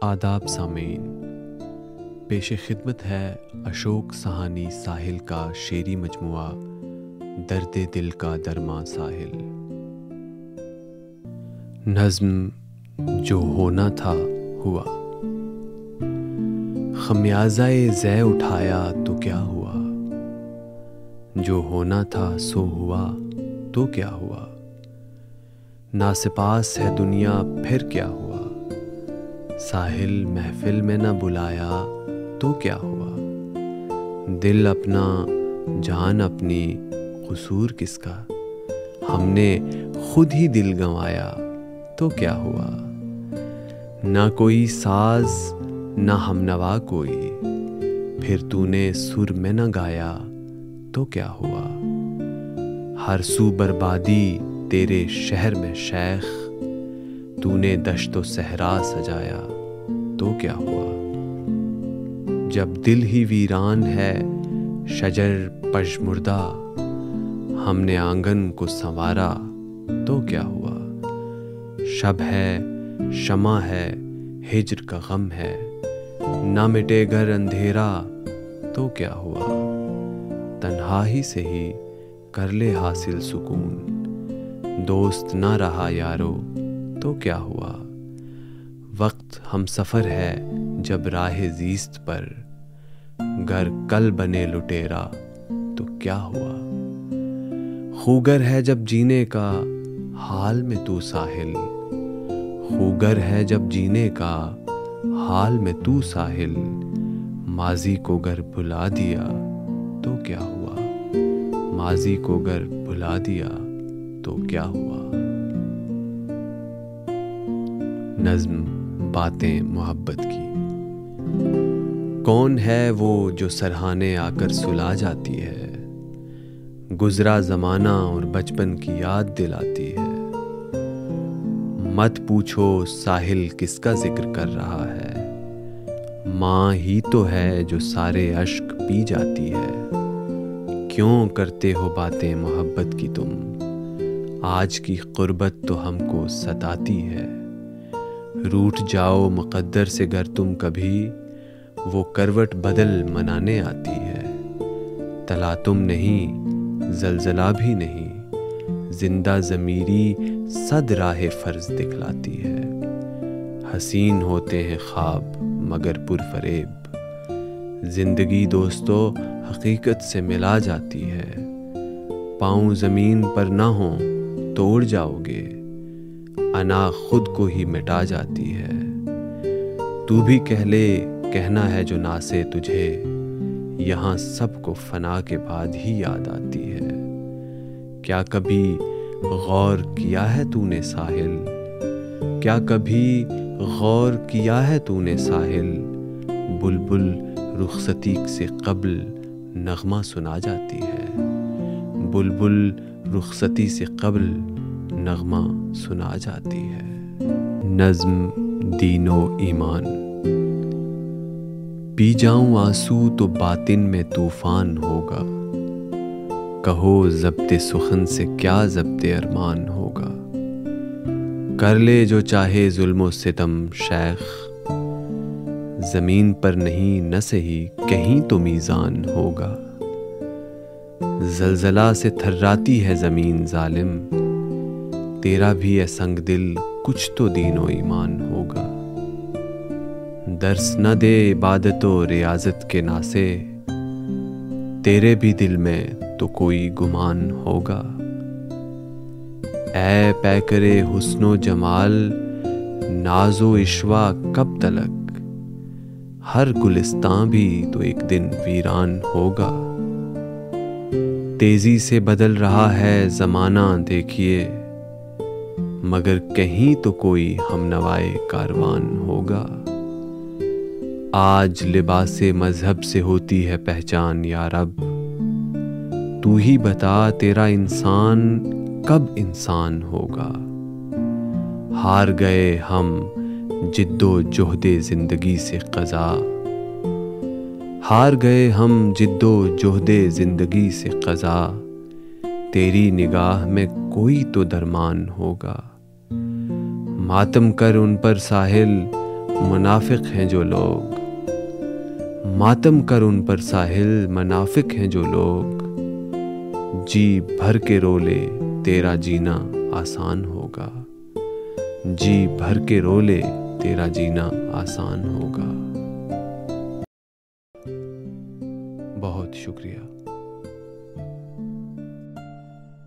آداب سامعین، پیش خدمت ہے اشوک سہانی ساحل کا شعری مجموعہ، درد دل کا درما ساحل۔ نظم جو ہونا تھا ہوا۔ خمیازہ زے اٹھایا تو کیا ہوا؟ جو ہونا تھا سو ہوا تو کیا ہوا؟ ناسپاس ہے دنیا پھر کیا ہوا؟ ساحل محفل میں نہ بلایا تو کیا ہوا؟ دل اپنا، جان اپنی، قصور کس کا؟ ہم نے خود ہی دل گنوایا تو کیا ہوا؟ نہ کوئی ساز، نہ ہم نوا کوئی، پھر تو نے سر میں نہ گایا تو کیا ہوا؟ ہر سو بربادی تیرے شہر میں شیخ، تو نے دشت و صحرا سجایا تو کیا ہوا؟ جب دل ہی ویران ہے، شجر پشمردہ، ہم نے آنگن کو سنوارا، تو کیا ہوا؟ شب ہے، شمع ہے، ہجر کا غم ہے، نہ مٹے گھر اندھیرا، تو کیا ہوا؟ تنہا ہی سے ہی کر لے حاصل سکون، دوست نہ رہا یارو، تو کیا ہوا؟ وقت ہم سفر ہے جب راہ زیست پر۔ گر کل بنے لٹیرا، تو کیا ہوا؟ خوگر ہے جب جینے کا، حال میں تو ساحل۔ خوگر ہے جب جینے کا، حال میں تو ساحل۔ ماضی کو گر بھلا دیا، تو کیا ہوا؟ ماضی کو گر بھلا دیا، تو کیا ہوا؟ نظم باتیں محبت کی۔ کون ہے وہ جو سرہانے آ کر سلا جاتی ہے؟ گزرا زمانہ اور بچپن کی یاد دلاتی ہے۔ مت پوچھو ساحل کس کا ذکر کر رہا ہے۔ ماں ہی تو ہے جو سارے اشک پی جاتی ہے۔ کیوں کرتے ہو باتیں محبت کی تم؟ آج کی قربت تو ہم کو ستاتی ہے۔ روٹ جاؤ مقدر سے گر تم کبھی، وہ کروٹ بدل منانے آتی ہے۔ تلا تم نہیں، زلزلہ بھی نہیں، زندہ ضمیری صد راہ فرض دکھلاتی ہے۔ حسین ہوتے ہیں خواب مگر پر فریب زندگی دوستو، حقیقت سے ملا جاتی ہے۔ پاؤں زمین پر نہ ہوں، توڑ جاؤ گے۔ انا خود کو ہی مٹا جاتی ہے۔ تو بھی کہہ لے، کہنا ہے جو نا سے تجھے، یہاں سب کو فنا کے بعد ہی یاد آتی ہے۔ کیا کبھی غور کیا ہے تو نے ساحل؟ کیا کبھی غور کیا ہے تو نے ساحل؟ بلبل رخصتی سے قبل نغمہ سنا جاتی ہے۔ بلبل رخصتی سے قبل نغمہ سنا جاتی ہے۔ نظم، دین و ایمان۔ پی جاؤں آنسو تو باطن میں طوفان ہوگا۔ کہو ضبط سخن سے کیا ضبط ارمان ہوگا۔ کر لے جو چاہے ظلم و ستم شیخ۔ زمین پر نہیں نہ سہی کہیں تو میزان ہوگا۔ زلزلہ سے تھراتی ہے زمین ظالم۔ تیرا بھی ہے سنگ دل، کچھ تو دین و ایمان ہوگا۔ درس نہ دے عبادت و ریاضت کے ناسے، تیرے بھی دل میں تو کوئی گمان ہوگا۔ اے پیکرے حسن و جمال، ناز و اشوا کب تلک؟ ہر گلستان بھی تو ایک دن ویران ہوگا۔ تیزی سے بدل رہا ہے زمانہ، دیکھیے۔ مگر کہیں تو کوئی ہم نوائے کاروان ہوگا۔ آج لباس مذہب سے ہوتی ہے پہچان، یا رب۔ تو ہی بتا تیرا انسان کب انسان ہوگا۔ ہار گئے ہم جد و جہد زندگی سے قضا۔ ہار گئے ہم جد و جہد زندگی سے قضا۔ تیری نگاہ میں کوئی تو درمان ہوگا۔ ماتم کر ان پر ساحل منافق ہیں جو لوگ۔ ماتم کر ان پر ساحل منافق ہیں جو لوگ۔ جی بھر کے رولے تیرا جینا آسان ہوگا۔ جی بھر کے رولے تیرا جینا آسان ہوگا۔ بہت شکریہ۔